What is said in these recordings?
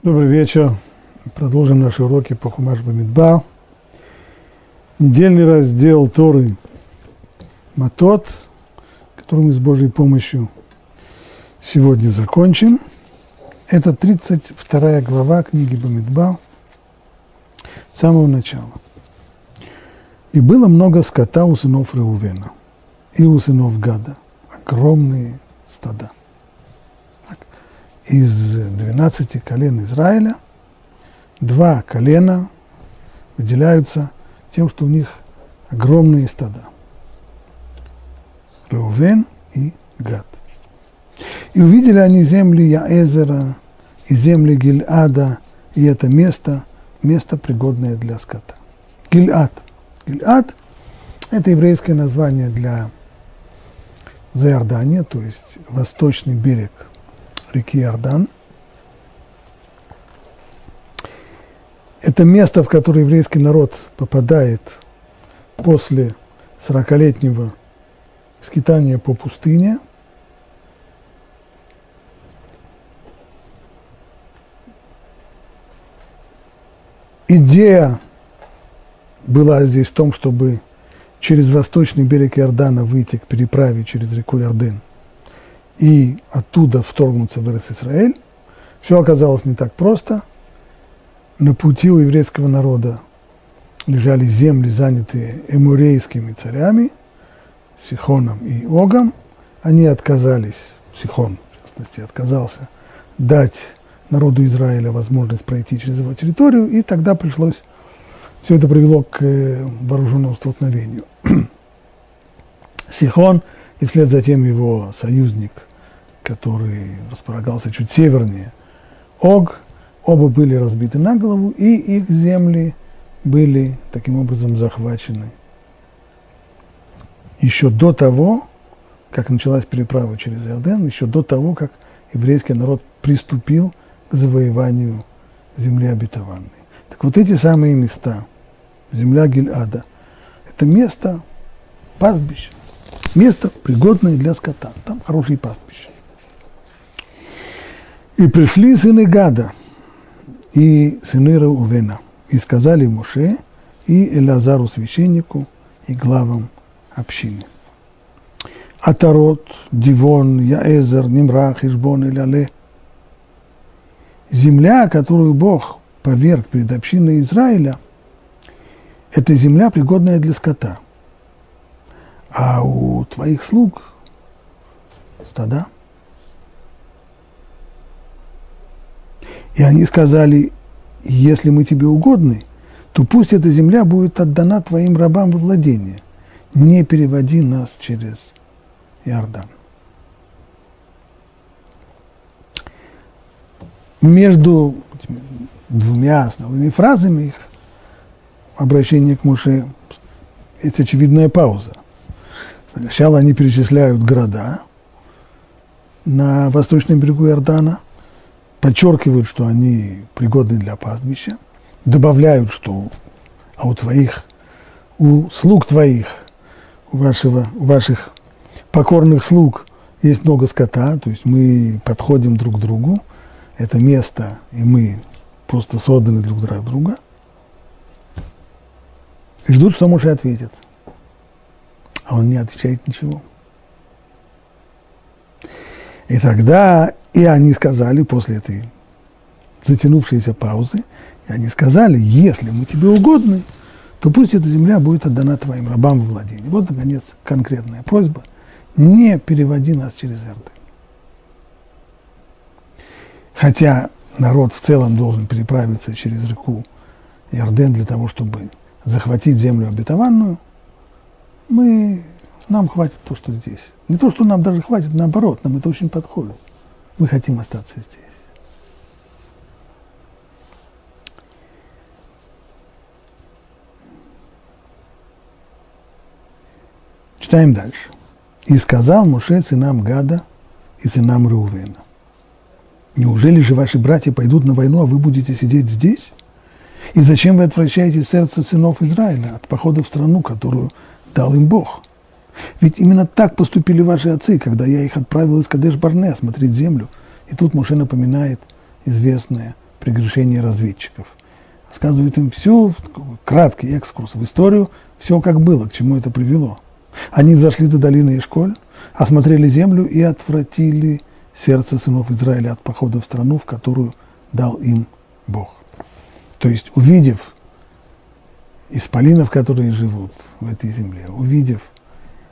Добрый вечер. Продолжим наши уроки по Хумаш Бамидба. Недельный раздел Торы Матот, который мы с Божьей помощью сегодня закончим. Это 32 глава книги Бамидба с самого начала. И было много скота у сынов Реувена и у сынов Гада, огромные стада из 12 колен Израиля, два колена выделяются тем, что у них огромные стада. Реувен и Гад. И увидели они земли Яэзера и земли Гильада, и это место, место пригодное для скота. Гильад. Гильад – это еврейское название для Заиордания, то есть восточный берег реки Иордан. Это место, в которое еврейский народ попадает после сорокалетнего скитания по пустыне. Идея была здесь в том, чтобы через восточный берег Иордана выйти к переправе через реку Иорден и оттуда вторгнуться в Израиль. Все оказалось не так просто. На пути у еврейского народа лежали земли, занятые эмурейскими царями, Сихоном и Огом. Они отказались, Сихон, в частности, отказался дать народу Израиля возможность пройти через его территорию, и тогда пришлось, все это привело к э, вооруженному столкновению. Сихон и вслед за тем его союзник – который располагался чуть севернее Ог, оба были разбиты на голову, и их земли были таким образом захвачены. Еще до того, как началась переправа через Иорден, еще до того, как еврейский народ приступил к завоеванию земли обетованной. Так вот эти самые места, земля Гильада, это место пастбища, место, пригодное для скота. Там хорошие пастбища. И пришли сыны Гада и сыны Раувена, и сказали Муше и Элазару священнику и главам общины. Атарот, Дивон, Яэзер, Нимрах, Ишбон и Лале. Земля, которую Бог поверг перед общиной Израиля, это земля, пригодная для скота. А у твоих слуг стада – И они сказали, если мы тебе угодны, то пусть эта земля будет отдана твоим рабам во владение. Не переводи нас через Иордан. Между двумя основными фразами их обращение к Муше есть очевидная пауза. Сначала они перечисляют города на восточном берегу Иордана – подчеркивают, что они пригодны для пастбища, добавляют, что а у твоих, у слуг твоих, у, вашего, у ваших покорных слуг есть много скота, то есть мы подходим друг к другу, это место, и мы просто созданы друг для друга. Ждут, что Моше ответит. А он не отвечает ничего. И тогда и они сказали после этой затянувшейся паузы, и они сказали, если мы тебе угодны, то пусть эта земля будет отдана твоим рабам в владение. Вот, наконец, конкретная просьба. Не переводи нас через Иордан. Хотя народ в целом должен переправиться через реку Иорден для того, чтобы захватить землю обетованную, мы, нам хватит то, что здесь. Не то, что нам даже хватит, наоборот, нам это очень подходит. Мы хотим остаться здесь. Читаем дальше. «И сказал Муше сынам Гада и сынам Рувена, неужели же ваши братья пойдут на войну, а вы будете сидеть здесь? И зачем вы отвращаете сердце сынов Израиля от похода в страну, которую дал им Бог?» Ведь именно так поступили ваши отцы, когда я их отправил из Кадеш-Барне смотреть землю. И тут Муше напоминает известное прегрешения разведчиков. Рассказывает им всю, краткий экскурс в историю, все как было, к чему это привело. Они взошли до долины Ишколь, осмотрели землю и отвратили сердце сынов Израиля от похода в страну, в которую дал им Бог. То есть, увидев исполинов, которые живут в этой земле, увидев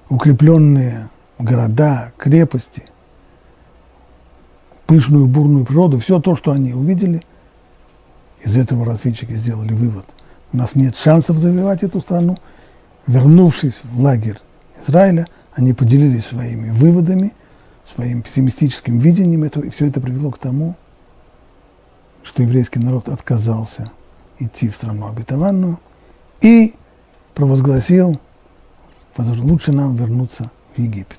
укрепленные города, крепости, пышную бурную природу, все то, что они увидели, из этого разведчики сделали вывод. У нас нет шансов завоевать эту страну. Вернувшись в лагерь Израиля, они поделились своими выводами, своим пессимистическим видением этого, и все это привело к тому, что еврейский народ отказался идти в страну обетованную и провозгласил, лучше нам вернуться в Египет.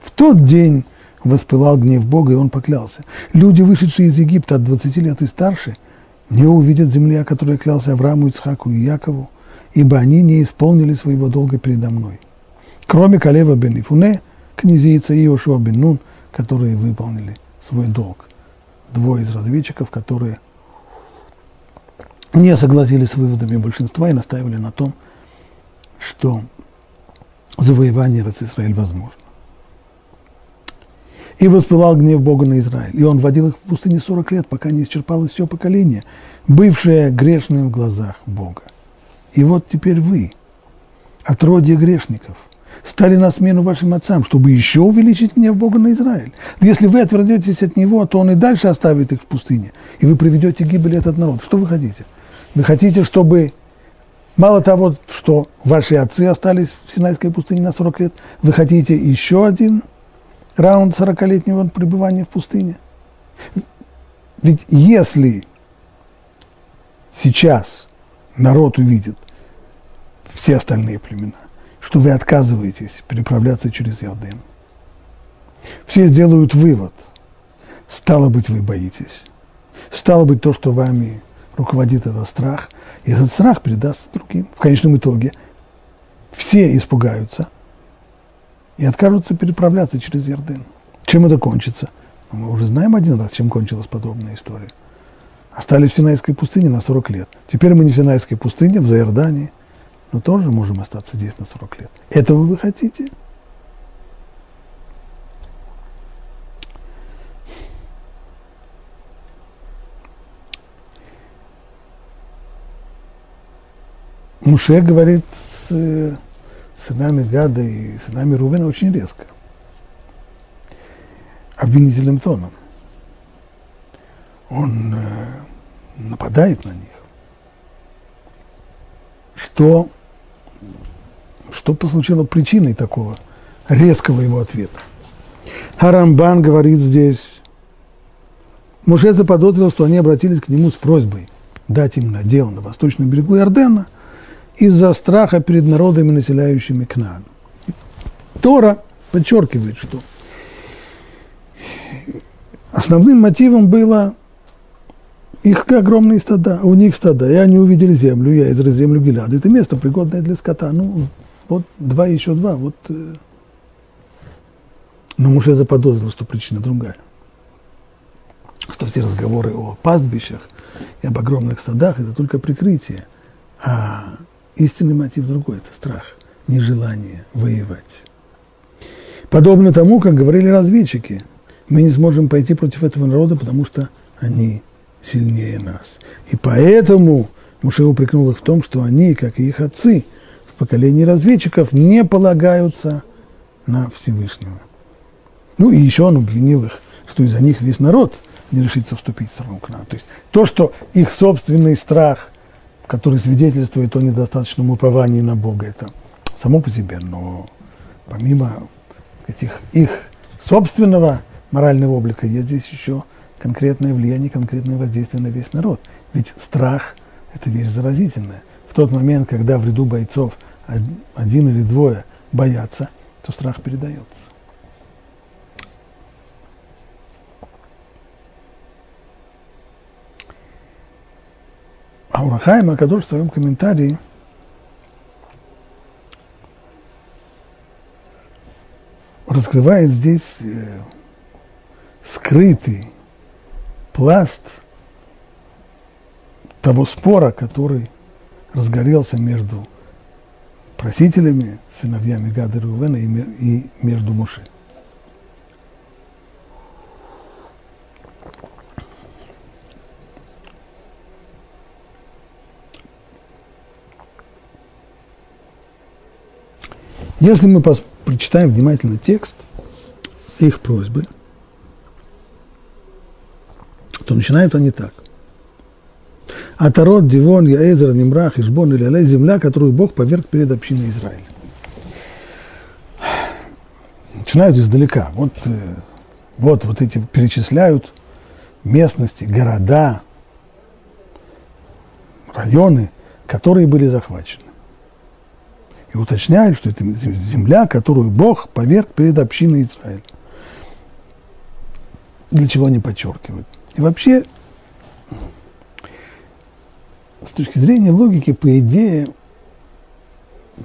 В тот день воспылал гнев Бога, и он поклялся. Люди, вышедшие из Египта от 20 лет и старше, не увидят земли, о которой клялся Аврааму, Ицхаку и Якову, ибо они не исполнили своего долга передо мной. Кроме Калева бен Ифуне, князица и Иошуа бен Нун, которые выполнили свой долг двое из разведчиков, которые не согласились с выводами большинства и настаивали на том, что завоевание Израиль возможно. И воспылал гнев Бога на Израиль. И он водил их в пустыне 40 лет, пока не исчерпалось все поколение, бывшее грешным в глазах Бога. И вот теперь вы, отродье грешников – стали на смену вашим отцам, чтобы еще увеличить гнев Бога на Израиль. Если вы отвернетесь от него, то он и дальше оставит их в пустыне, и вы приведете гибель этот народ. Что вы хотите? Вы хотите, чтобы мало того, что ваши отцы остались в Синайской пустыне на 40 лет, вы хотите еще один раунд 40-летнего пребывания в пустыне? Ведь если сейчас народ увидит все остальные племена, что вы отказываетесь переправляться через Иорден. Все сделают вывод. Стало быть, вы боитесь. Стало быть, то, что вами руководит этот страх, и этот страх передастся другим. В конечном итоге все испугаются и откажутся переправляться через Иорден. Чем это кончится? Мы уже знаем один раз, чем кончилась подобная история. Остались в Синайской пустыне на 40 лет. Теперь мы не в Синайской пустыне, в Заордании – но тоже можем остаться здесь на 40 лет. Этого вы хотите? Муше говорит с э, сынами Гада и сынами Рувена очень резко, обвинительным тоном. Он э, нападает на них. Что что послужило причиной такого резкого его ответа? Харамбан говорит здесь, Муше заподозрил, что они обратились к нему с просьбой дать им надел на восточном берегу Иордена из-за страха перед народами, населяющими Кнаан. Тора подчеркивает, что основным мотивом было их огромные стада, у них стада, и они увидели землю, я из землю Гиляда. Это место пригодное для скота. Ну, вот два еще два, вот. Э. Но Муше заподозрил, что причина другая. Что все разговоры о пастбищах и об огромных стадах – это только прикрытие. А истинный мотив другой – это страх, нежелание воевать. Подобно тому, как говорили разведчики, мы не сможем пойти против этого народа, потому что они сильнее нас. И поэтому Муше упрекнул их в том, что они, как и их отцы, в поколении разведчиков не полагаются на Всевышнего. Ну и еще он обвинил их, что из-за них весь народ не решится вступить в страну к нам. То есть то, что их собственный страх, который свидетельствует о недостаточном уповании на Бога, это само по себе, но помимо этих их собственного морального облика, есть здесь еще конкретное влияние, конкретное воздействие на весь народ. Ведь страх – это вещь заразительная. В тот момент, когда в ряду бойцов один или двое боятся, то страх передается. А Урахайм Акадош в своем комментарии раскрывает здесь э, скрытый пласт того спора, который разгорелся между просителями, сыновьями Гада и Рувена и между Муше. Если мы прочитаем внимательно текст их просьбы, то начинают они так. Атарот, Дивон, Яэзер, Нимрах, Ишбон Алей, земля, которую Бог поверг перед общиной Израиля. Начинают издалека. Вот, э, вот, вот эти перечисляют местности, города, районы, которые были захвачены и уточняют, что это земля, которую Бог поверг перед общиной Израиля. Для чего они подчеркивают? И вообще, с точки зрения логики, по идее,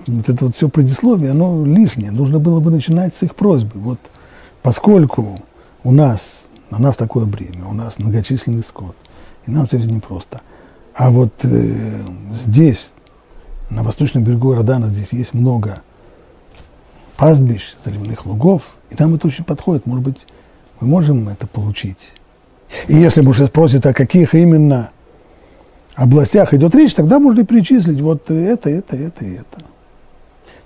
вот это вот все предисловие, оно лишнее. Нужно было бы начинать с их просьбы. Вот поскольку у нас, на нас такое бремя, у нас многочисленный скот, и нам все это непросто. А вот э, здесь на восточном берегу Иордана здесь есть много пастбищ, заливных лугов, и нам это очень подходит. Может быть, мы можем это получить. И если муж спросит, о каких именно областях идет речь, тогда можно и перечислить вот это, это, это и это.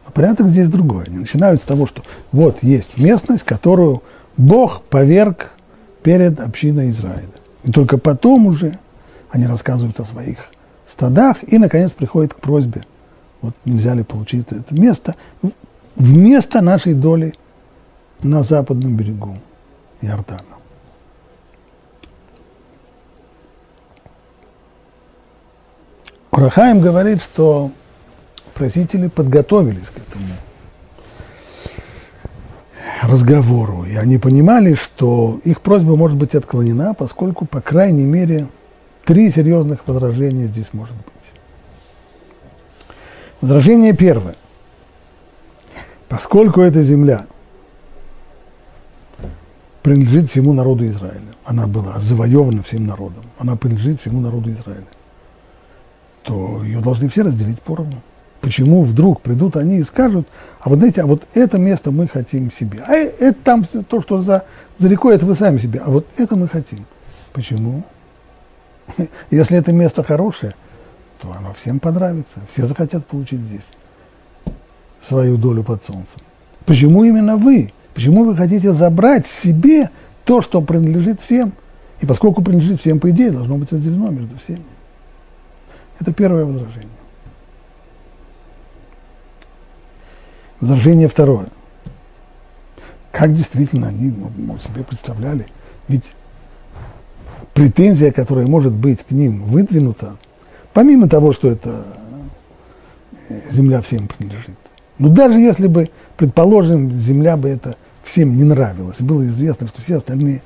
Но порядок здесь другой. Они начинают с того, что вот есть местность, которую Бог поверг перед общиной Израиля. И только потом уже они рассказывают о своих стадах и, наконец, приходит к просьбе, вот нельзя ли получить это место вместо нашей доли на западном берегу Иордана. Урахаим говорит, что просители подготовились к этому разговору, и они понимали, что их просьба может быть отклонена, поскольку, по крайней мере, Три серьезных возражения здесь может быть. Возражение первое. Поскольку эта земля принадлежит всему народу Израиля, она была завоевана всем народом, она принадлежит всему народу Израиля, то ее должны все разделить поровну. Почему вдруг придут они и скажут, а вот знаете, а вот это место мы хотим себе, а это там то, что за, за рекой, это вы сами себе, а вот это мы хотим. Почему? Если это место хорошее, то оно всем понравится. Все захотят получить здесь свою долю под солнцем. Почему именно вы? Почему вы хотите забрать себе то, что принадлежит всем? И поскольку принадлежит всем, по идее, должно быть разделено между всеми. Это первое возражение. Возражение второе. Как действительно они ну, себе представляли? Ведь претензия, которая может быть к ним выдвинута, помимо того, что это э, земля всем принадлежит. Но даже если бы, предположим, земля бы это всем не нравилась, было известно, что все остальные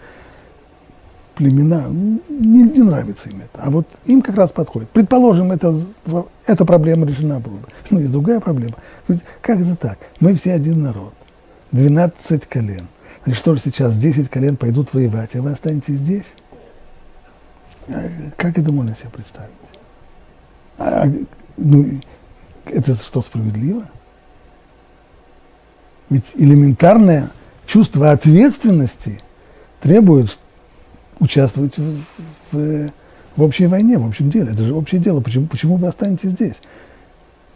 племена не, не нравится им это, а вот им как раз подходит. Предположим, это, эта проблема решена была бы. Ну, есть другая проблема. Как это так? Мы все один народ, 12 колен. Значит, что же сейчас 10 колен пойдут воевать, а вы останетесь здесь? Как это можно себе представить? А, ну, это что, справедливо? Ведь элементарное чувство ответственности требует участвовать в, в, в общей войне, в общем деле. Это же общее дело. Почему, почему вы останетесь здесь?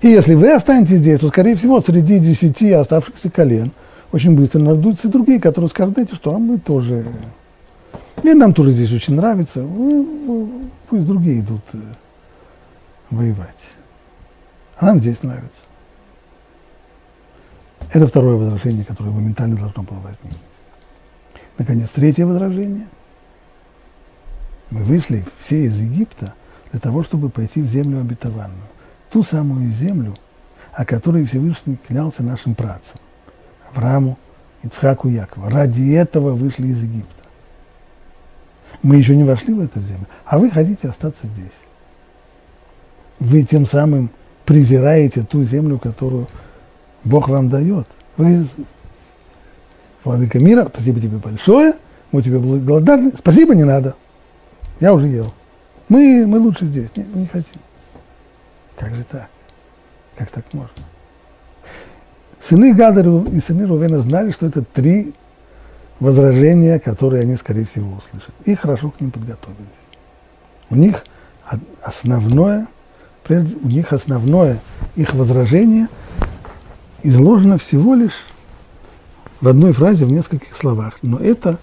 И если вы останетесь здесь, то, скорее всего, среди десяти оставшихся колен очень быстро найдутся другие, которые скажут, знаете что, а мы тоже и нам тоже здесь очень нравится. Пусть другие идут э, воевать. А нам здесь нравится. Это второе возражение, которое моментально должно было возникнуть. Наконец, третье возражение. Мы вышли все из Египта для того, чтобы пойти в землю обетованную. Ту самую землю, о которой Всевышний клялся нашим працам. Аврааму, Ицхаку, Якову. Ради этого вышли из Египта. Мы еще не вошли в эту землю, а вы хотите остаться здесь. Вы тем самым презираете ту землю, которую Бог вам дает. Вы, владыка мира, спасибо тебе большое, мы тебе благодарны. Спасибо не надо. Я уже ел. Мы, мы лучше здесь. Нет, мы не хотим. Как же так? Как так можно? Сыны Гадару и сыны Рувена знали, что это три возражения, которые они, скорее всего, услышат. И хорошо к ним подготовились. У них основное, у них основное их возражение изложено всего лишь в одной фразе, в нескольких словах. Но это,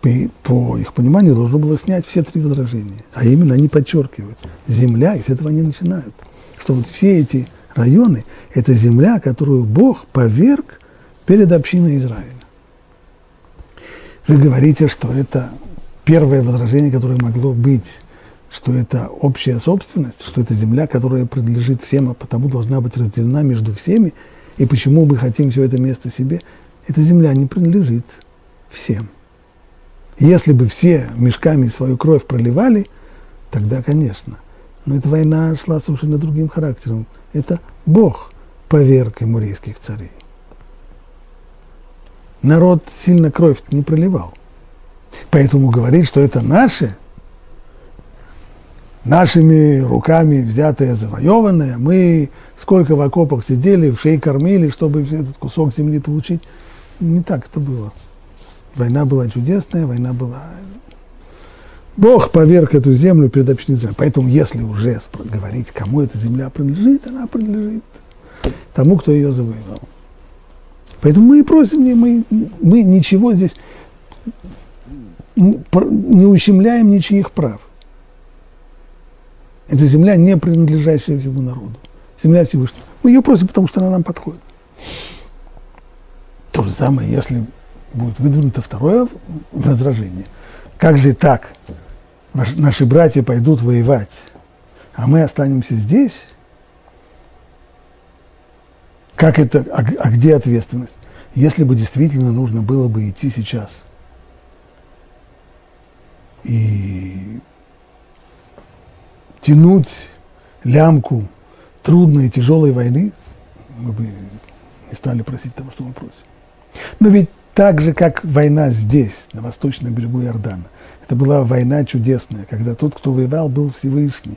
по их пониманию, должно было снять все три возражения. А именно они подчеркивают, земля, и с этого они начинают, что вот все эти районы – это земля, которую Бог поверг перед общиной Израиля. Вы говорите, что это первое возражение, которое могло быть, что это общая собственность, что это земля, которая принадлежит всем, а потому должна быть разделена между всеми, и почему мы хотим все это место себе, эта земля не принадлежит всем. Если бы все мешками свою кровь проливали, тогда, конечно. Но эта война шла совершенно другим характером. Это Бог поверг эмурейских царей. Народ сильно кровь не проливал. Поэтому говорить, что это наше, нашими руками взятое, завоеванное, мы сколько в окопах сидели, в шее кормили, чтобы этот кусок земли получить, не так это было. Война была чудесная, война была... Бог поверг эту землю перед общиной Израиля. Поэтому, если уже говорить, кому эта земля принадлежит, она принадлежит тому, кто ее завоевал. Поэтому мы и просим, мы, мы ничего здесь не ущемляем ничьих прав. Это земля, не принадлежащая всему народу. Земля Всевышнего. Мы ее просим, потому что она нам подходит. То же самое, если будет выдвинуто второе возражение. Как же так? Наши братья пойдут воевать, а мы останемся здесь? Как это, а, а где ответственность? Если бы действительно нужно было бы идти сейчас и тянуть лямку трудной и тяжелой войны, мы бы не стали просить того, что мы просим. Но ведь так же, как война здесь, на восточном берегу Иордана, это была война чудесная, когда тот, кто воевал, был Всевышний.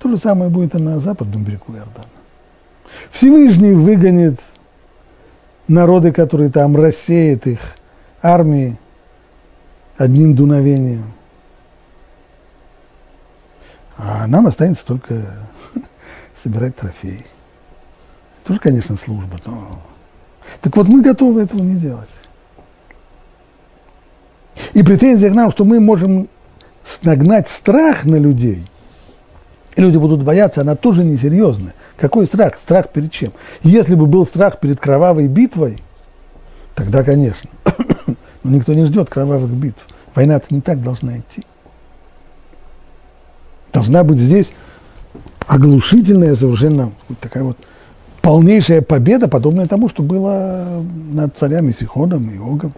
То же самое будет и на западном берегу Иордана. Всевышний выгонит народы, которые там рассеет их армии одним дуновением. А нам останется только собирать трофеи. Тоже, конечно, служба, но так вот, мы готовы этого не делать. И претензия к нам, что мы можем нагнать страх на людей, и люди будут бояться, она тоже несерьезная. Какой страх? Страх перед чем? Если бы был страх перед кровавой битвой, тогда, конечно. Но никто не ждет кровавых битв. Война-то не так должна идти. Должна быть здесь оглушительная совершенно такая вот полнейшая победа, подобная тому, что было над царями Сиходом и Огом.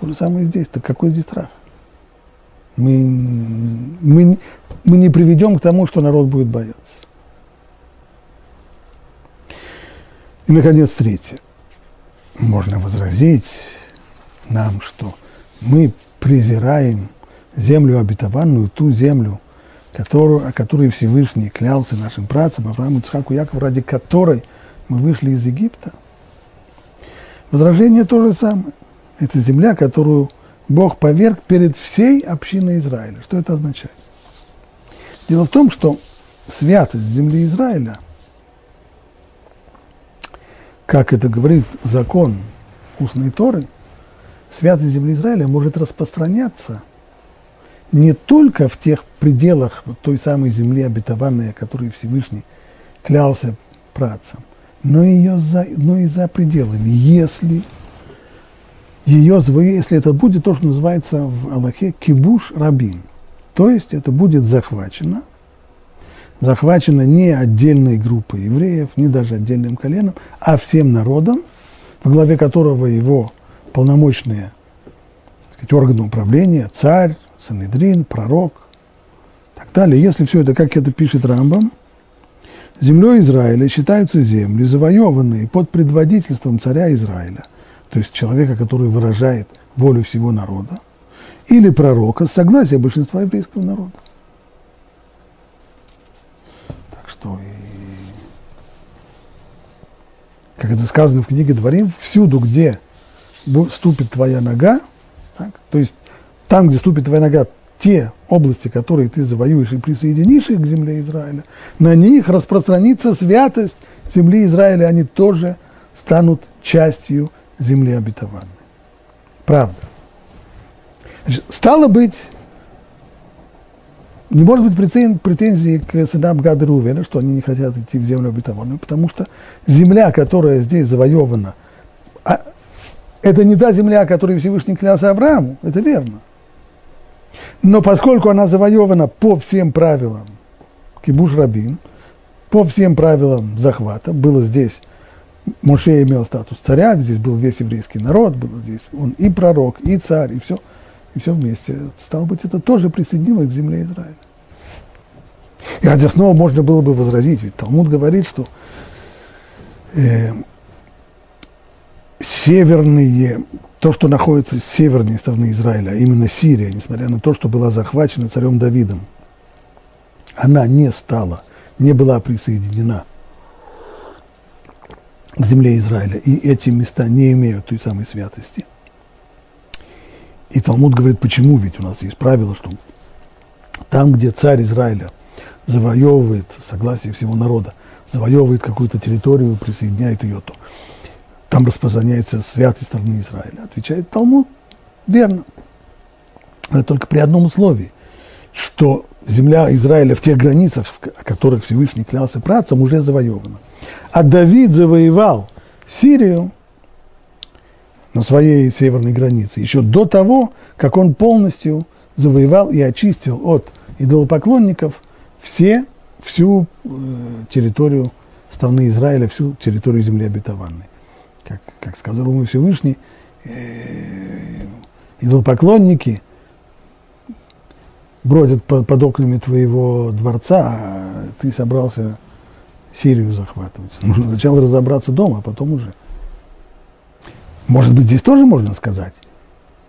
То же самое здесь. Так какой здесь страх? Мы, мы, мы не приведем к тому, что народ будет бояться. И, наконец, третье. Можно возразить нам, что мы презираем землю обетованную, ту землю, которую, о которой Всевышний клялся нашим братцам Аврааму, Ицхаку, Якову, ради которой – мы вышли из Египта. Возражение то же самое. Это земля, которую Бог поверг перед всей общиной Израиля. Что это означает? Дело в том, что святость земли Израиля, как это говорит закон устной Торы, святость земли Израиля может распространяться не только в тех пределах вот той самой земли обетованной, о которой Всевышний клялся працам, но, но и за пределами. Если ее, если это будет то, что называется в Аллахе кибуш рабин, то есть это будет захвачено, захвачено не отдельной группой евреев, не даже отдельным коленом, а всем народом, в главе которого его полномочные сказать, органы управления, царь, Санедрин, пророк, так далее. Если все это, как это пишет Рамбам, Землей Израиля считаются земли, завоеванные под предводительством царя Израиля, то есть человека, который выражает волю всего народа, или пророка с согласия большинства еврейского народа. Что и, как это сказано в книге Дворим, всюду, где ступит твоя нога, так, то есть там, где ступит твоя нога, те области, которые ты завоюешь и присоединишь их к земле Израиля, на них распространится святость земли Израиля, они тоже станут частью земли обетованной. Правда. Значит, стало быть, не может быть претензий к сынам Гада Рувена, что они не хотят идти в землю обетованную, потому что земля, которая здесь завоевана, а это не та земля, которой Всевышний клялся Аврааму, это верно. Но поскольку она завоевана по всем правилам Кибуш Рабин, по всем правилам захвата, было здесь, Моше имел статус царя, здесь был весь еврейский народ, был здесь он и пророк, и царь, и все, и все вместе. Стало быть, это тоже присоединилось к земле Израиля. И хотя снова можно было бы возразить, ведь Талмуд говорит, что э, северные, то, что находится с северной стороны Израиля, а именно Сирия, несмотря на то, что была захвачена царем Давидом, она не стала, не была присоединена к земле Израиля, и эти места не имеют той самой святости. И Талмуд говорит, почему, ведь у нас есть правило, что там, где царь Израиля – завоевывает, согласие всего народа, завоевывает какую-то территорию, присоединяет ее, то там распространяется святость страны Израиля. Отвечает Талмуд, верно. Но только при одном условии, что земля Израиля в тех границах, о которых Всевышний клялся працам, уже завоевана. А Давид завоевал Сирию на своей северной границе еще до того, как он полностью завоевал и очистил от идолопоклонников все, всю э, территорию страны Израиля, всю территорию земли обетованной. Как, как сказал ему Всевышний, э, идолопоклонники бродят под, под окнами твоего дворца, а ты собрался Сирию захватывать. Нужно сначала разобраться дома, а потом уже. Может быть, здесь тоже можно сказать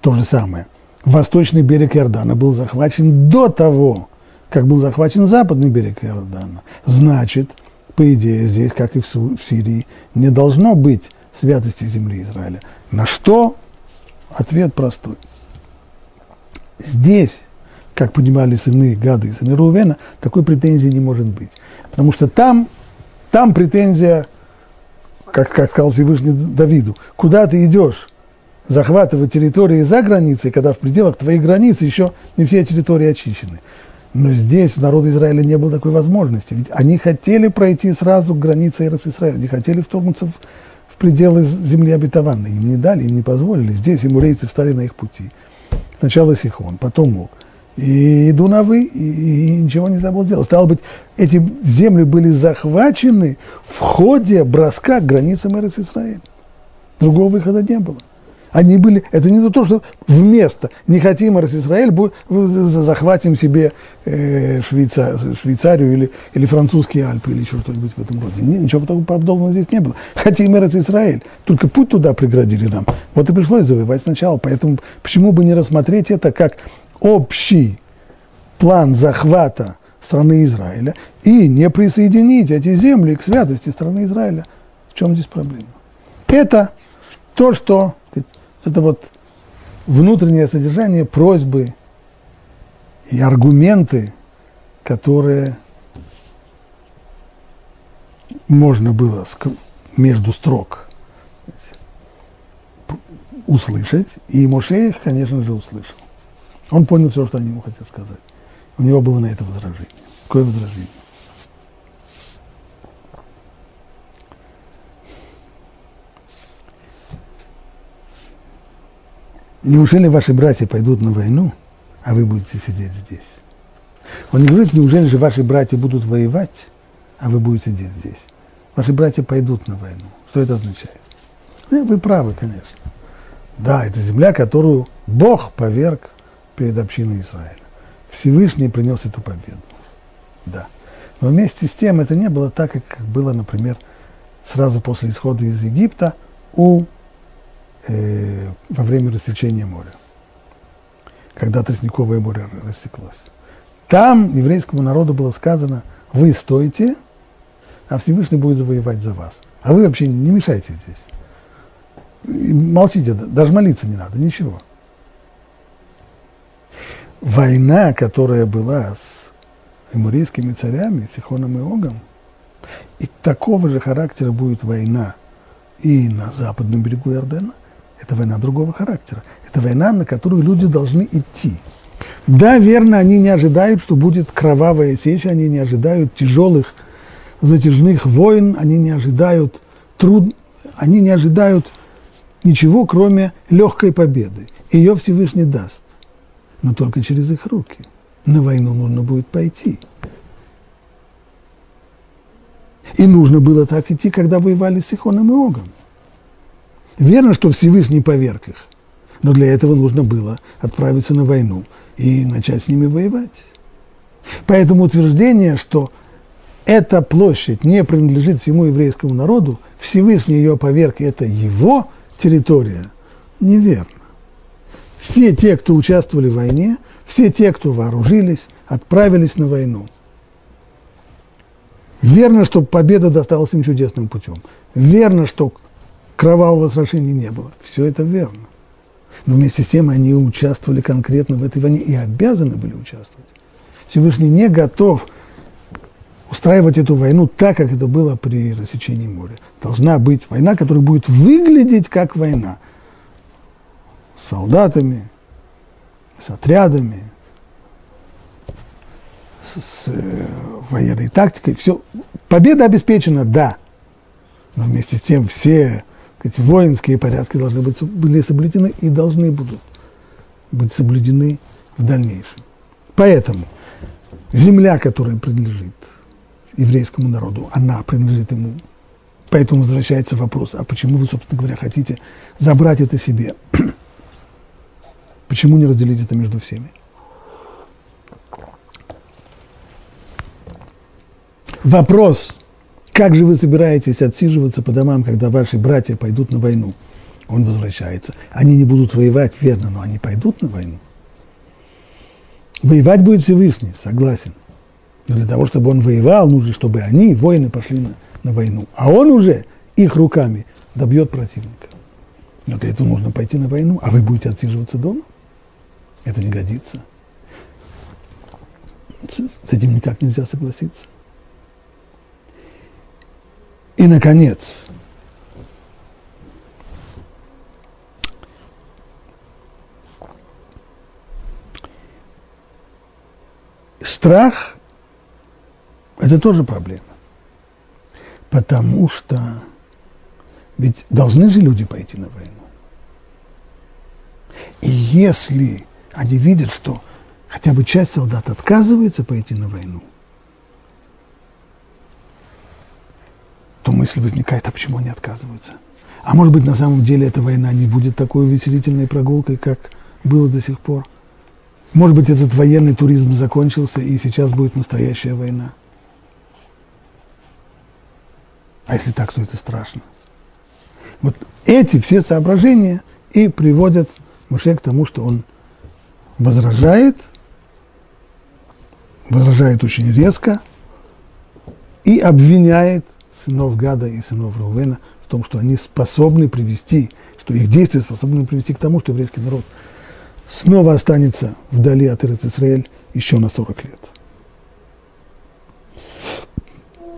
то же самое. Восточный берег Иордана был захвачен до того, как был захвачен западный берег Иордана. Значит, по идее, здесь, как и в Сирии, не должно быть святости земли Израиля. На что? Ответ простой. Здесь, как понимали сыны Гады и сыны Рувена, такой претензии не может быть. Потому что там, там претензия, как, как сказал Всевышний Давиду, куда ты идешь захватывать территории за границей, когда в пределах твоей границы еще не все территории очищены. Но здесь у народа Израиля не было такой возможности. Ведь они хотели пройти сразу к границе Израиля, они хотели вторгнуться в, в пределы земли обетованной. Им не дали, им не позволили. Здесь эмурейцы встали на их пути. Сначала Сихон, потом Мук. И иду на вы, и, и ничего не забыл делать. Стало быть, эти земли были захвачены в ходе броска к границам Израиля. Другого выхода не было. Они были, это не то, что вместо не хотим Израиль, захватим себе э, Швейца, Швейцарию или, или французские Альпы или еще что-нибудь в этом роде. Ничего подобного здесь не было. Хотим Израиль, только путь туда преградили нам. Вот и пришлось завоевать сначала. Поэтому почему бы не рассмотреть это как общий план захвата страны Израиля и не присоединить эти земли к святости страны Израиля. В чем здесь проблема? Это то, что это вот внутреннее содержание просьбы и аргументы, которые можно было между строк услышать, и Моше их, конечно же, услышал. Он понял все, что они ему хотят сказать. У него было на это возражение. Какое возражение? неужели ваши братья пойдут на войну, а вы будете сидеть здесь? Он не говорит, неужели же ваши братья будут воевать, а вы будете сидеть здесь? Ваши братья пойдут на войну. Что это означает? Ну, вы правы, конечно. Да, это земля, которую Бог поверг перед общиной Израиля. Всевышний принес эту победу. Да. Но вместе с тем это не было так, как было, например, сразу после исхода из Египта у э, во время рассечения моря, когда Тростниковое море рассеклось. Там еврейскому народу было сказано, вы стойте а Всевышний будет завоевать за вас. А вы вообще не мешайте здесь. Молчите, даже молиться не надо, ничего. Война, которая была с эмурийскими царями, Сихоном и Огом, и такого же характера будет война и на западном берегу Иордена. Это война другого характера. Это война, на которую люди должны идти. Да, верно, они не ожидают, что будет кровавая сеча, они не ожидают тяжелых затяжных войн, они не ожидают труд, они не ожидают ничего, кроме легкой победы. Ее Всевышний даст, но только через их руки. На войну нужно будет пойти. И нужно было так идти, когда воевали с Сихоном и Огом. Верно, что Всевышний поверг их, но для этого нужно было отправиться на войну и начать с ними воевать. Поэтому утверждение, что эта площадь не принадлежит всему еврейскому народу, Всевышний ее поверг, это его территория, неверно. Все те, кто участвовали в войне, все те, кто вооружились, отправились на войну. Верно, что победа досталась им чудесным путем. Верно, что кровавого сражения не было. Все это верно. Но вместе с тем они участвовали конкретно в этой войне и обязаны были участвовать. Всевышний не готов устраивать эту войну так, как это было при рассечении моря. Должна быть война, которая будет выглядеть как война. Солдатами, с отрядами, с, с э, военной тактикой. Все. Победа обеспечена, да. Но вместе с тем все эти воинские порядки должны быть были соблюдены и должны будут быть соблюдены в дальнейшем. Поэтому земля, которая принадлежит еврейскому народу, она принадлежит ему. Поэтому возвращается вопрос, а почему вы, собственно говоря, хотите забрать это себе? Почему не разделить это между всеми? Вопрос, как же вы собираетесь отсиживаться по домам, когда ваши братья пойдут на войну? Он возвращается. Они не будут воевать, верно, но они пойдут на войну. Воевать будет Всевышний, согласен. Но для того, чтобы он воевал, нужно, чтобы они, воины, пошли на, на войну. А он уже их руками добьет противника. Но для этого нужно пойти на войну, а вы будете отсиживаться дома? Это не годится. С этим никак нельзя согласиться. И, наконец, страх – это тоже проблема. Потому что ведь должны же люди пойти на войну. И если они видят, что хотя бы часть солдат отказывается пойти на войну – то мысль возникает, а почему они отказываются? А может быть, на самом деле эта война не будет такой увеселительной прогулкой, как было до сих пор? Может быть, этот военный туризм закончился, и сейчас будет настоящая война? А если так, то это страшно. Вот эти все соображения и приводят Муше к тому, что он возражает, возражает очень резко и обвиняет сынов Гада и сынов Рувена в том, что они способны привести, что их действия способны привести к тому, что еврейский народ снова останется вдали от Израиль еще на 40 лет.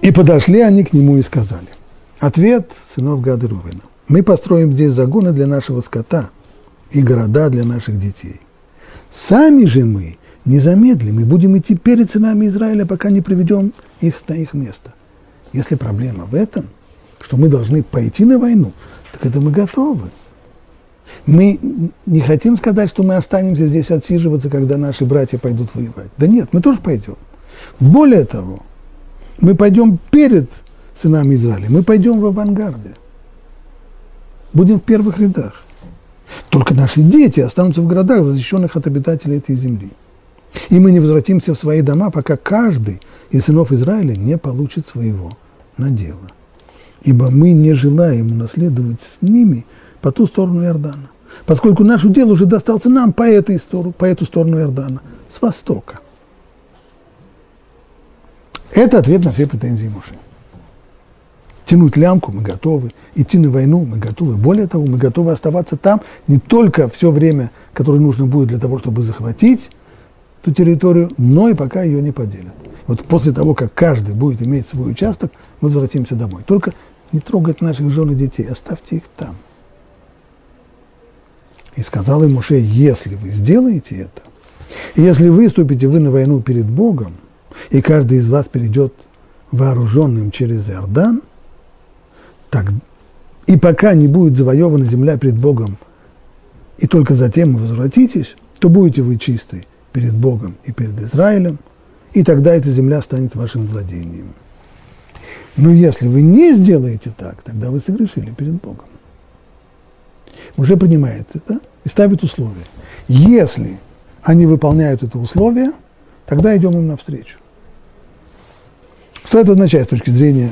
И подошли они к нему и сказали, ответ сынов Гада и Рувена, мы построим здесь загоны для нашего скота и города для наших детей. Сами же мы не замедлим и будем идти перед сынами Израиля, пока не приведем их на их место. Если проблема в этом, что мы должны пойти на войну, так это мы готовы. Мы не хотим сказать, что мы останемся здесь отсиживаться, когда наши братья пойдут воевать. Да нет, мы тоже пойдем. Более того, мы пойдем перед сынами Израиля, мы пойдем в авангарде. Будем в первых рядах. Только наши дети останутся в городах, защищенных от обитателей этой земли. И мы не возвратимся в свои дома, пока каждый и сынов Израиля не получит своего надела. Ибо мы не желаем унаследовать с ними по ту сторону Иордана, поскольку наш удел уже достался нам по, этой сторону, по эту сторону Иордана, с востока. Это ответ на все претензии Муши. Тянуть лямку мы готовы, идти на войну мы готовы. Более того, мы готовы оставаться там не только все время, которое нужно будет для того, чтобы захватить ту территорию, но и пока ее не поделят. Вот после того, как каждый будет иметь свой участок, мы возвратимся домой. Только не трогать наших жен и детей, оставьте их там. И сказал ему Муше, если вы сделаете это, если выступите вы на войну перед Богом, и каждый из вас перейдет вооруженным через Иордан, так, и пока не будет завоевана земля перед Богом, и только затем вы возвратитесь, то будете вы чисты перед Богом и перед Израилем, и тогда эта земля станет вашим владением. Но если вы не сделаете так, тогда вы согрешили перед Богом. Уже принимает это и ставит условия. Если они выполняют это условие, тогда идем им навстречу. Что это означает с точки зрения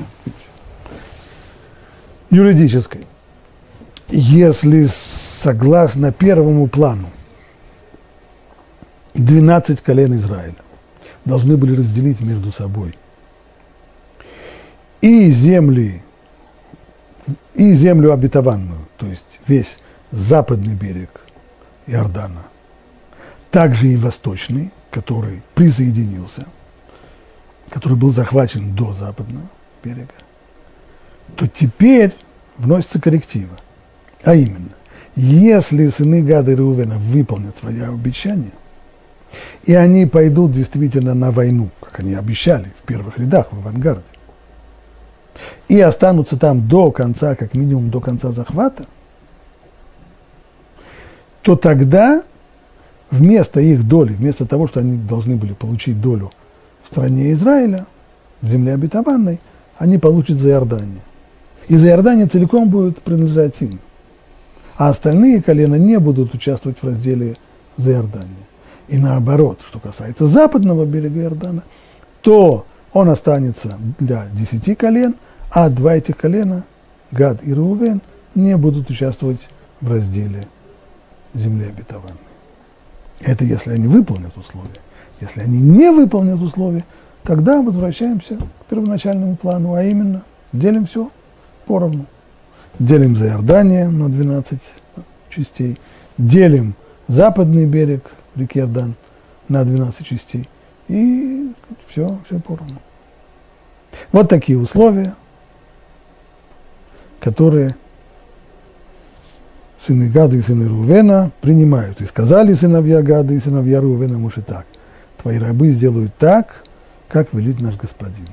юридической? Если согласно первому плану 12 колен Израиля должны были разделить между собой и земли, и землю обетованную, то есть весь западный берег Иордана, также и восточный, который присоединился, который был захвачен до западного берега, то теперь вносятся коррективы. А именно, если сыны Гада и Рувена выполнят свои обещания, и они пойдут действительно на войну, как они обещали, в первых рядах, в авангарде, и останутся там до конца, как минимум до конца захвата, то тогда вместо их доли, вместо того, что они должны были получить долю в стране Израиля, в земле обетованной, они получат за Иордания. И за Иордания целиком будет принадлежать им. А остальные колена не будут участвовать в разделе за Иордания. И наоборот, что касается западного берега Иордана, то он останется для десяти колен, а два этих колена, Гад и Рувен, не будут участвовать в разделе земли обетованной. Это если они выполнят условия. Если они не выполнят условия, тогда возвращаемся к первоначальному плану, а именно делим все поровну. Делим за Иордания на 12 частей, делим западный берег реки Иордан на 12 частей, и все, все поровну. Вот такие условия, которые сыны Гады и сыны Рувена принимают. И сказали сыновья Гады и сыновья Рувена Муше так. Твои рабы сделают так, как велит наш господин.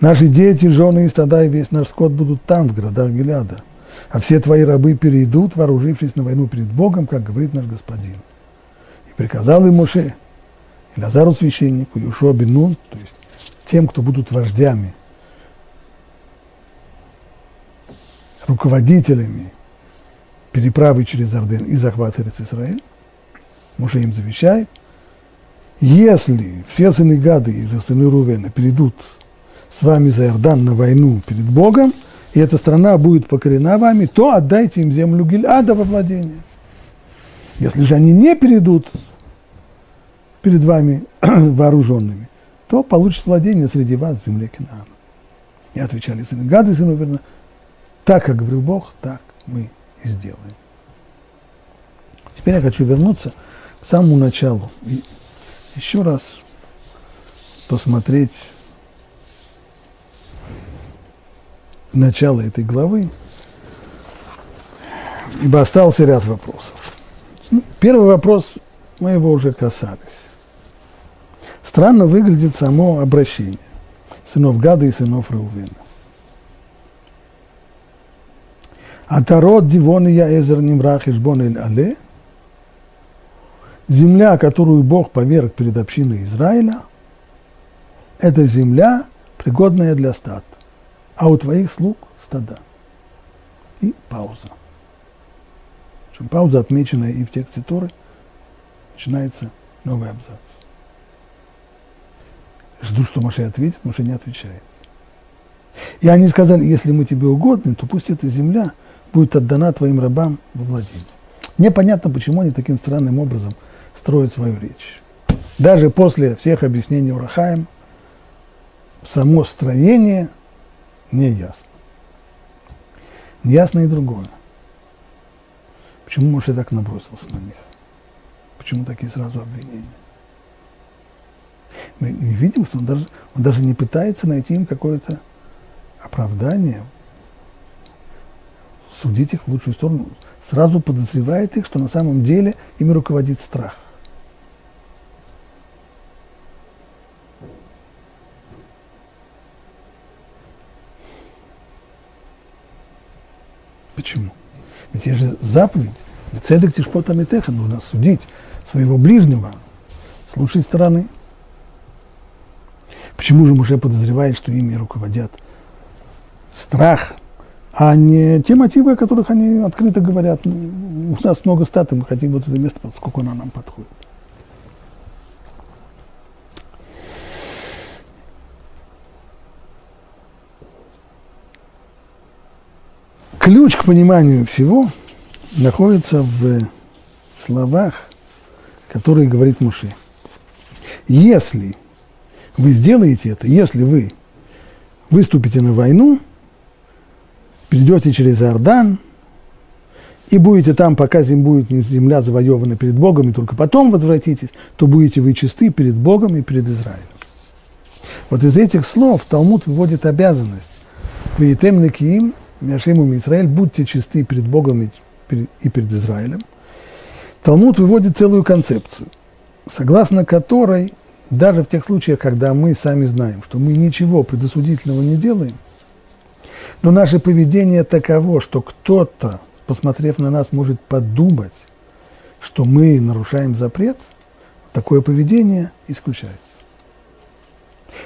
Наши дети, жены и стада и весь наш скот будут там, в городах Гиляда. А все твои рабы перейдут, вооружившись на войну перед Богом, как говорит наш господин. И приказал им Моше, и Лазару священнику, и Ушуа Бенун, то есть тем, кто будут вождями, руководителями переправы через Орден и захват Израиль, Муше им завещает, если все сыны Гады и сыны Рувена перейдут с вами за Иордан на войну перед Богом, и эта страна будет покорена вами, то отдайте им землю Гильада во владение. Если же они не перейдут перед вами вооруженными, то получат владение среди вас в земле Кинаана. И отвечали сыны Гады, сыны Рувена, так, как говорил Бог, так мы и сделаем. Теперь я хочу вернуться к самому началу и еще раз посмотреть начало этой главы, ибо остался ряд вопросов. Ну, первый вопрос, мы его уже касались. Странно выглядит само обращение сынов Гада и сынов Реувена. Атарот Дивон я Эзер Нимрах Ишбон Эль Але, земля, которую Бог поверг перед общиной Израиля, это земля, пригодная для стад, а у твоих слуг стада. И пауза. Причем пауза, отмеченная и в тексте Торы, начинается новый абзац. Жду, что Моше ответит, Моше не отвечает. И они сказали, если мы тебе угодны, то пусть эта земля – будет отдана твоим рабам во владение. Непонятно, почему они таким странным образом строят свою речь. Даже после всех объяснений Урахаем, само строение не ясно. Не ясно и другое. Почему Моше так набросился на них? Почему такие сразу обвинения? Мы не видим, что он даже, он даже не пытается найти им какое-то оправдание, судить их в лучшую сторону. Сразу подозревает их, что на самом деле ими руководит страх. Почему? Ведь же заповедь. Цедек тишпота метеха нужно судить своего ближнего с лучшей стороны. Почему же Муше подозревает, что ими руководят страх, а не те мотивы, о которых они открыто говорят. У нас много статуй, мы хотим вот это место, сколько оно нам подходит. Ключ к пониманию всего находится в словах, которые говорит Муше. Если вы сделаете это, если вы выступите на войну, перейдете через Иордан и будете там, пока будет земля завоевана перед Богом, и только потом возвратитесь, то будете вы чисты перед Богом и перед Израилем. Вот из этих слов Талмуд выводит обязанность. Веетем лекиим – Мяшимум Израиль, будьте чисты перед Богом и перед Израилем. Талмуд выводит целую концепцию, согласно которой даже в тех случаях, когда мы сами знаем, что мы ничего предосудительного не делаем, но наше поведение таково, что кто-то, посмотрев на нас, может подумать, что мы нарушаем запрет, такое поведение исключается.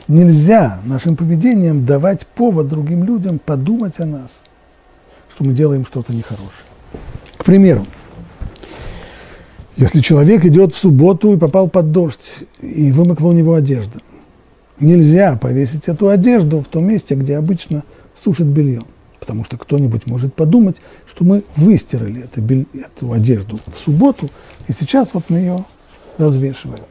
Нельзя нашим поведением давать повод другим людям подумать о нас, что мы делаем что-то нехорошее. К примеру, если человек идет в субботу и попал под дождь, и вымокла у него одежда, нельзя повесить эту одежду в том месте, где обычно сушит белье. Потому что кто-нибудь может подумать, что мы выстирали эту, эту одежду в субботу, и сейчас вот мы ее развешиваем.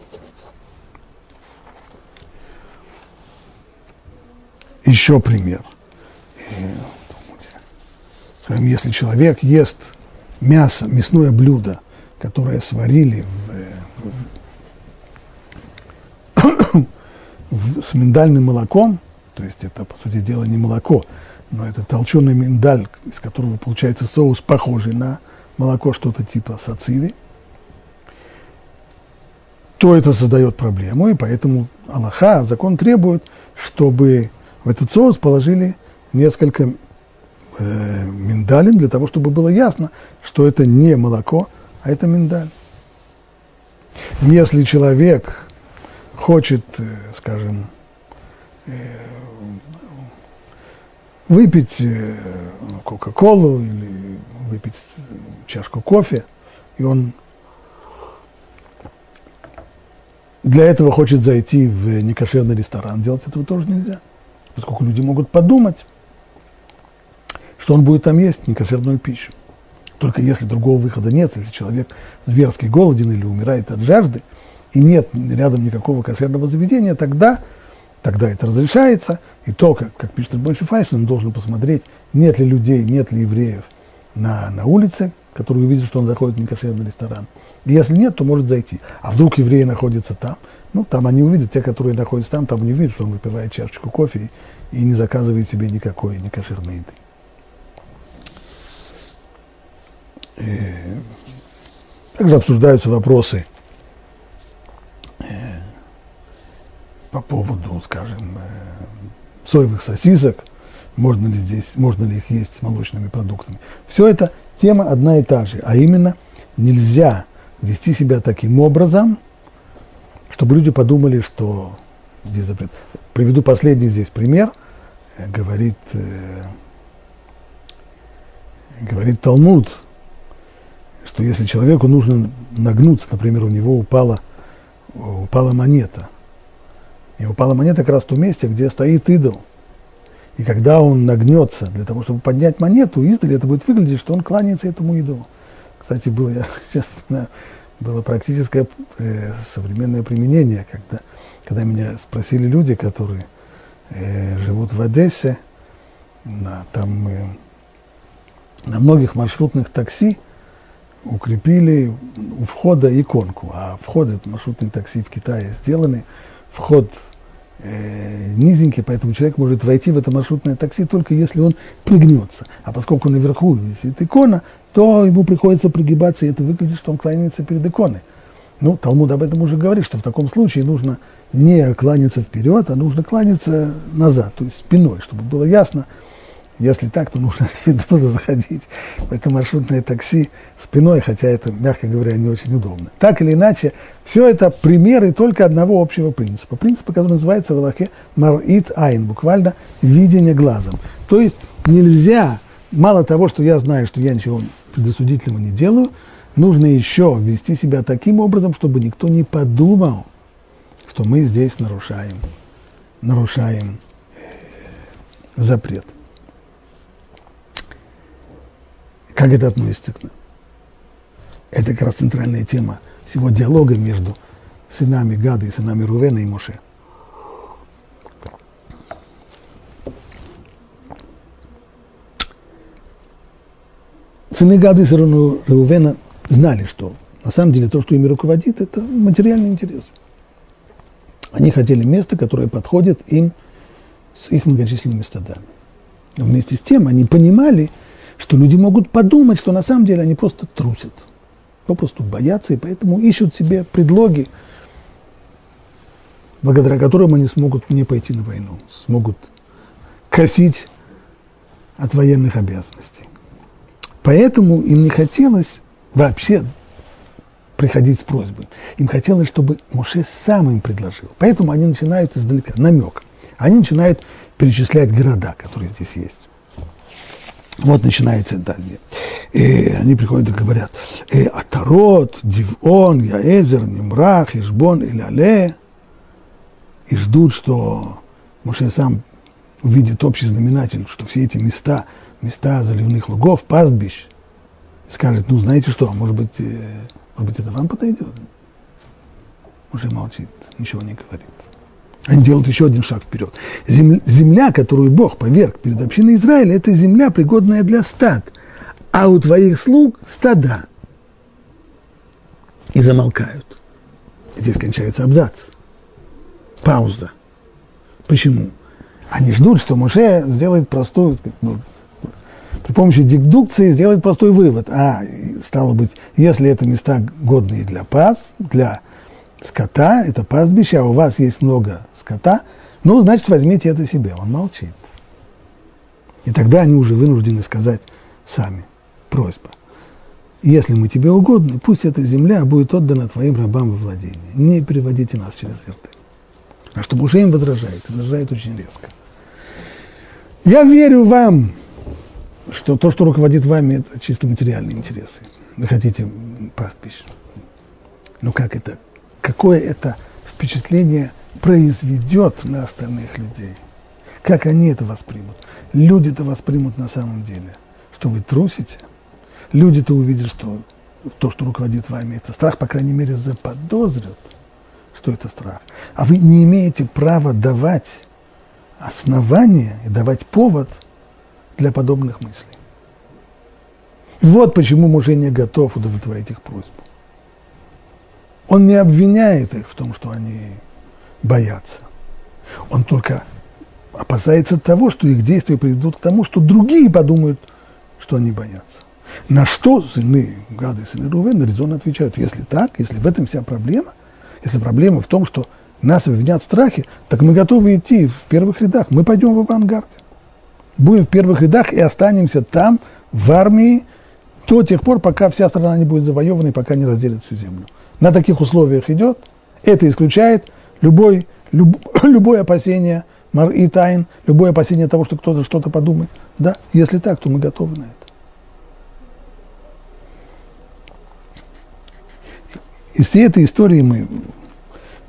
Еще пример. Если человек ест мясо, мясное блюдо, которое сварили в, в, в, с миндальным молоком, то есть это, по сути дела, не молоко, но это толченый миндаль, из которого получается соус, похожий на молоко, что-то типа сациви, то это создает проблему, и поэтому Аллаха, закон требует, чтобы в этот соус положили несколько э, миндалин для того, чтобы было ясно, что это не молоко, а это миндаль. Если человек хочет, э, скажем, э, выпить э, Кока-Колу или выпить чашку кофе, и он для этого хочет зайти в некошерный ресторан, делать этого тоже нельзя поскольку люди могут подумать, что он будет там есть некошерную пищу. Только если другого выхода нет, если человек зверски голоден или умирает от жажды, и нет рядом никакого кошерного заведения, тогда, тогда это разрешается, и только, как пишет Больше Файшин, должен посмотреть, нет ли людей, нет ли евреев на, на улице, которые увидят, что он заходит в некошерный ресторан. И если нет, то может зайти. А вдруг евреи находятся там, ну, там они увидят, те, которые находятся там, там не видят, что он выпивает чашечку кофе и, не заказывает себе никакой некошерной еды. Э, также обсуждаются вопросы э, по поводу, скажем, э, соевых сосисок, можно ли здесь, можно ли их есть с молочными продуктами. Все это тема одна и та же, а именно нельзя вести себя таким образом – чтобы люди подумали, что здесь запрет. Приведу последний здесь пример. Э, говорит, э, говорит Талмуд, что если человеку нужно нагнуться, например, у него упала, упала монета, и упала монета как раз в том месте, где стоит идол. И когда он нагнется для того, чтобы поднять монету, издали это будет выглядеть, что он кланяется этому идолу. Кстати, было, я сейчас было практическое э, современное применение, когда, когда меня спросили люди, которые э, живут в Одессе, на, там, э, на многих маршрутных такси укрепили у входа иконку. А вход, это маршрутные такси в Китае сделаны, вход э, низенький, поэтому человек может войти в это маршрутное такси только если он пригнется. А поскольку наверху висит икона, то ему приходится пригибаться, и это выглядит, что он кланяется перед иконой. Ну, Талмуд об этом уже говорит, что в таком случае нужно не кланяться вперед, а нужно кланяться назад, то есть спиной, чтобы было ясно, если так, то нужно, было заходить в это маршрутное такси спиной, хотя это, мягко говоря, не очень удобно. Так или иначе, все это примеры только одного общего принципа. Принципа, который называется в Аллахе марит айн, буквально видение глазом. То есть нельзя, мало того, что я знаю, что я ничего предосудительного не делаю, нужно еще вести себя таким образом, чтобы никто не подумал, что мы здесь нарушаем, нарушаем э, запрет. Как это относится к нам? Это как раз центральная тема всего диалога между сынами Гады и сынами Рувена и Моше. Сыны Гады и сыны Рувена знали, что на самом деле то, что ими руководит, это материальный интерес. Они хотели место, которое подходит им с их многочисленными стадами. Но вместе с тем они понимали, что люди могут подумать, что на самом деле они просто трусят, попросту боятся, и поэтому ищут себе предлоги, благодаря которым они смогут не пойти на войну, смогут косить от военных обязанностей. Поэтому им не хотелось вообще приходить с просьбой. Им хотелось, чтобы Моше сам им предложил. Поэтому они начинают издалека, намек. Они начинают перечислять города, которые здесь есть. Вот начинается далее. И они приходят и говорят, э, Атарот, Дивон, Яэзер, Нимрах, Ишбон, Иляле. И ждут, что Моше сам увидит общий знаменатель, что все эти места, места заливных лугов, пастбищ, скажет, ну знаете что, может быть, э, может быть это вам подойдет? Уже молчит, ничего не говорит. Они делают еще один шаг вперед. Земля, которую Бог поверг перед общиной Израиля, это земля, пригодная для стад. А у твоих слуг стада. И замолкают. Здесь кончается абзац. Пауза. Почему? Они ждут, что Моше сделает простую, ну, при помощи дедукции сделает простой вывод. А, стало быть, если это места годные для пас, для скота, это пастбище, а у вас есть много скота, ну, значит, возьмите это себе. Он молчит. И тогда они уже вынуждены сказать сами. Просьба. Если мы тебе угодны, пусть эта земля будет отдана твоим рабам во владение. Не переводите нас через рты. А что уже им возражает, возражает очень резко. Я верю вам, что то, что руководит вами, это чисто материальные интересы. Вы хотите пастбищ. Ну как это? Какое это впечатление произведет на остальных людей. Как они это воспримут? Люди это воспримут на самом деле. Что вы трусите? Люди-то увидят, что то, что руководит вами, это страх, по крайней мере, заподозрят, что это страх. А вы не имеете права давать основания и давать повод для подобных мыслей. Вот почему муж не готов удовлетворить их просьбу. Он не обвиняет их в том, что они боятся. Он только опасается того, что их действия приведут к тому, что другие подумают, что они боятся. На что сыны Гады и сыны Рувена резонно отвечают, если так, если в этом вся проблема, если проблема в том, что нас обвинят в страхе, так мы готовы идти в первых рядах, мы пойдем в авангард. Будем в первых рядах и останемся там, в армии, до тех пор, пока вся страна не будет завоевана и пока не разделит всю землю. На таких условиях идет, это исключает любой, люб, любое опасение мар и тайн, любое опасение того, что кто-то что-то подумает. Да, если так, то мы готовы на это. Из всей этой истории мы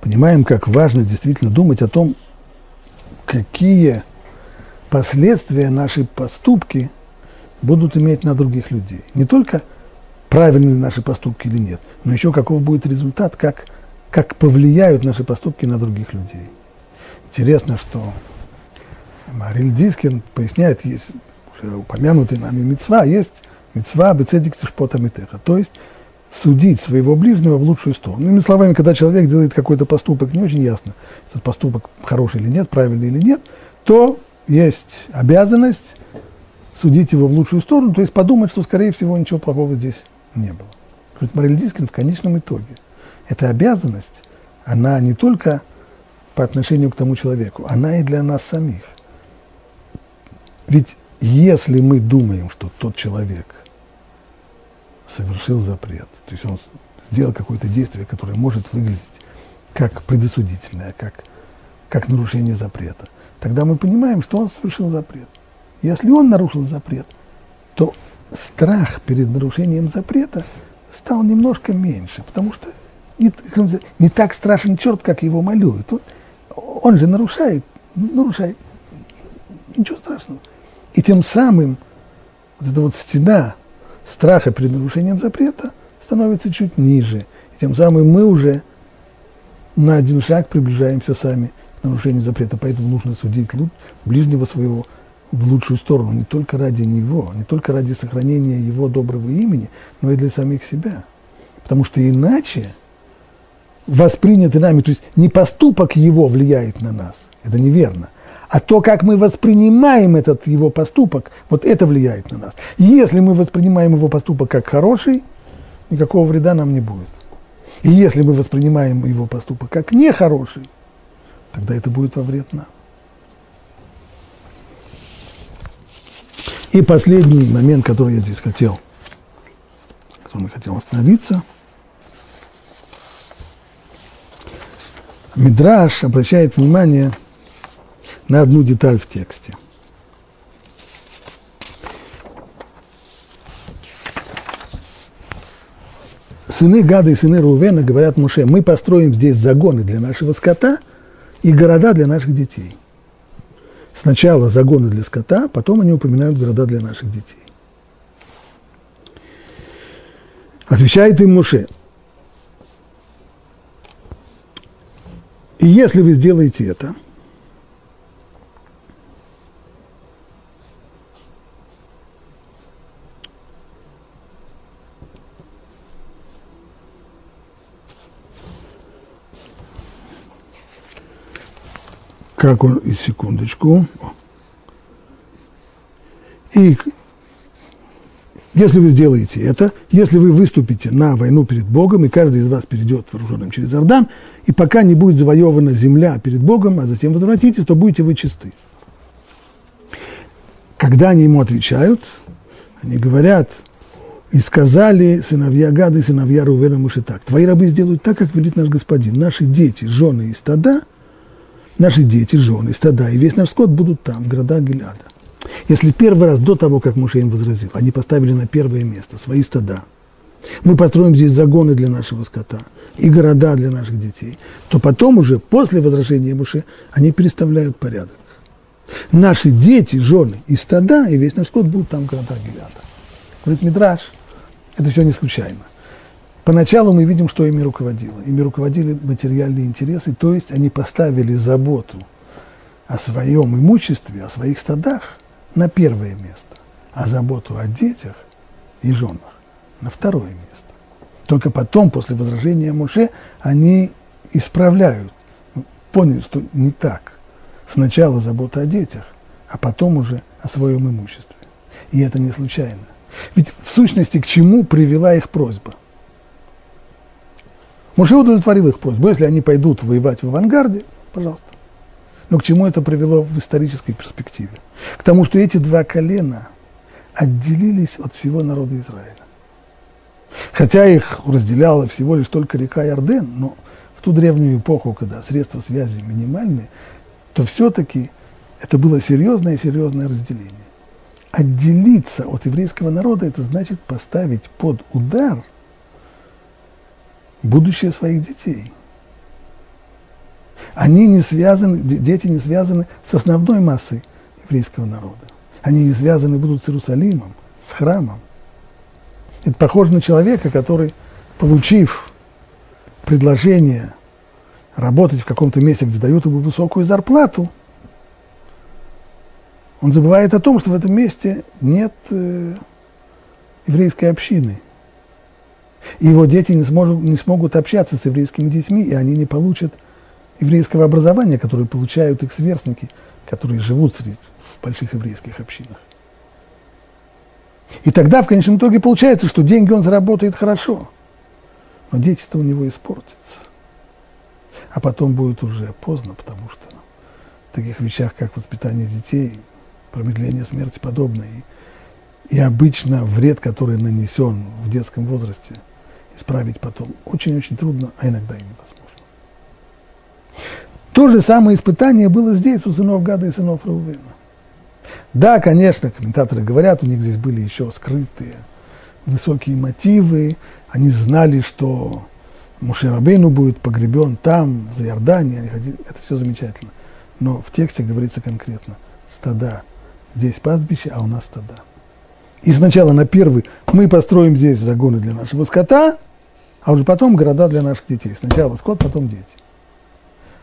понимаем, как важно действительно думать о том, какие последствия наши поступки будут иметь на других людей. Не только правильны наши поступки или нет, но еще каков будет результат, как как повлияют наши поступки на других людей. Интересно, что Мариль Дискин поясняет, есть уже упомянутый нами мецва, есть мецва бецедик тишпота митеха, то есть судить своего ближнего в лучшую сторону. Иными словами, когда человек делает какой-то поступок, не очень ясно, этот поступок хороший или нет, правильный или нет, то есть обязанность судить его в лучшую сторону, то есть подумать, что, скорее всего, ничего плохого здесь не было. Говорит Мариль Дискин, в конечном итоге эта обязанность, она не только по отношению к тому человеку, она и для нас самих. Ведь если мы думаем, что тот человек совершил запрет, то есть он сделал какое-то действие, которое может выглядеть как предосудительное, как, как нарушение запрета, тогда мы понимаем, что он совершил запрет. Если он нарушил запрет, то страх перед нарушением запрета стал немножко меньше, потому что не, не так страшен черт, как его малюют. Он, он же нарушает, нарушает, ничего страшного. И тем самым вот эта вот стена страха перед нарушением запрета становится чуть ниже. И тем самым мы уже на один шаг приближаемся сами нарушению запрета. Поэтому нужно судить ближнего своего в лучшую сторону, не только ради него, не только ради сохранения его доброго имени, но и для самих себя. Потому что иначе воспринятый нами, то есть не поступок его влияет на нас, это неверно, а то, как мы воспринимаем этот его поступок, вот это влияет на нас. Если мы воспринимаем его поступок как хороший, никакого вреда нам не будет. И если мы воспринимаем его поступок как нехороший, тогда это будет во вред нам. И последний момент, который я здесь хотел, который я хотел остановиться. Мидраш обращает внимание на одну деталь в тексте. Сыны Гада и сыны Рувена говорят Муше, мы построим здесь загоны для нашего скота и города для наших детей. Сначала загоны для скота, потом они упоминают города для наших детей. Отвечает им Муше. И если вы сделаете это, как он, и секундочку. И если вы сделаете это, если вы выступите на войну перед Богом, и каждый из вас перейдет вооруженным через Ордан, и пока не будет завоевана земля перед Богом, а затем возвратитесь, то будете вы чисты. Когда они ему отвечают, они говорят, и сказали сыновья Гады, сыновья Рувена Муши так, твои рабы сделают так, как велит наш господин, наши дети, жены и стада – наши дети, жены, стада и весь наш скот будут там, в городах Гиляда. Если первый раз до того, как Муше им возразил, они поставили на первое место свои стада, мы построим здесь загоны для нашего скота и города для наших детей, то потом уже, после возражения Муше, они переставляют порядок. Наши дети, жены и стада, и весь наш скот будут там в городах Гиляда. Говорит Мидраш, это все не случайно. Поначалу мы видим, что ими руководило. Ими руководили материальные интересы, то есть они поставили заботу о своем имуществе, о своих стадах на первое место, а заботу о детях и женах на второе место. Только потом, после возражения Муше, они исправляют, поняли, что не так. Сначала забота о детях, а потом уже о своем имуществе. И это не случайно. Ведь в сущности к чему привела их просьба? Муше удовлетворил их просьбу. Если они пойдут воевать в авангарде, пожалуйста. Но к чему это привело в исторической перспективе? К тому, что эти два колена отделились от всего народа Израиля. Хотя их разделяла всего лишь только река Иорден, но в ту древнюю эпоху, когда средства связи минимальные, то все-таки это было серьезное-серьезное разделение. Отделиться от еврейского народа – это значит поставить под удар – будущее своих детей. Они не связаны, дети не связаны с основной массой еврейского народа. Они не связаны будут с Иерусалимом, с храмом. Это похоже на человека, который, получив предложение работать в каком-то месте, где дают ему высокую зарплату, Он забывает о том, что в этом месте нет э, еврейской общины. Его дети не, сможет, не смогут общаться с еврейскими детьми, и они не получат еврейского образования, которое получают их сверстники, которые живут среди, в больших еврейских общинах. И тогда в конечном итоге получается, что деньги он заработает хорошо, но дети-то у него испортятся. А потом будет уже поздно, потому что в таких вещах, как воспитание детей, промедление смерти подобное, и, и обычно вред, который нанесен в детском возрасте, исправить потом очень-очень трудно, а иногда и невозможно. То же самое испытание было здесь у сынов Гада и сынов Раувена. Да, конечно, комментаторы говорят, у них здесь были еще скрытые высокие мотивы, они знали, что Мушерабейну будет погребен там, за Иорданией, это все замечательно. Но в тексте говорится конкретно, стада, здесь пастбище, а у нас стада. И сначала на первый мы построим здесь загоны для нашего скота, а уже потом города для наших детей. Сначала скот, потом дети.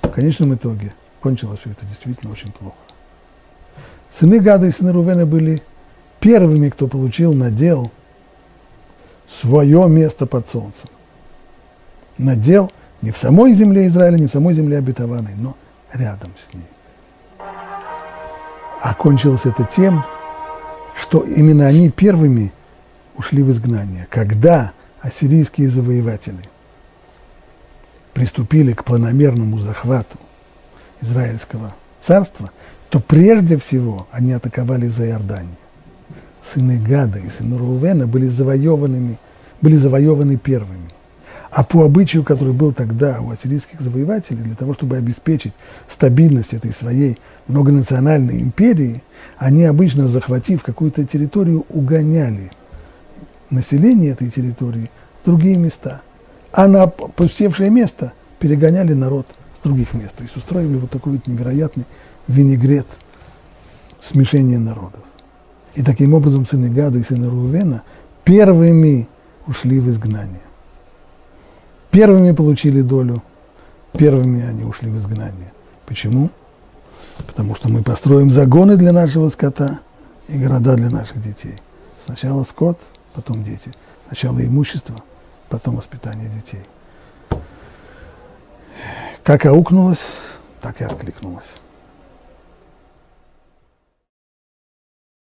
В конечном итоге кончилось все это действительно очень плохо. Сыны Гада и сыны Рувена были первыми, кто получил надел свое место под солнцем. Надел не в самой земле Израиля, не в самой земле обетованной, но рядом с ней. Окончилось это тем, что именно они первыми ушли в изгнание. Когда ассирийские завоеватели приступили к планомерному захвату Израильского царства, то прежде всего они атаковали за Иорданию. Сыны Гада и сыны Рувена были завоеванными, были завоеваны первыми. А по обычаю, который был тогда у ассирийских завоевателей, для того, чтобы обеспечить стабильность этой своей многонациональной империи, они обычно, захватив какую-то территорию, угоняли население этой территории в другие места. А на пустевшее место перегоняли народ с других мест. То есть устроили вот такой вот невероятный винегрет смешения народов. И таким образом сыны Гада и сыны Рувена первыми ушли в изгнание. Первыми получили долю, первыми они ушли в изгнание. Почему? Потому что мы построим загоны для нашего скота и города для наших детей. Сначала скот, потом дети. Сначала имущество, потом воспитание детей. Как аукнулось, так и откликнулось.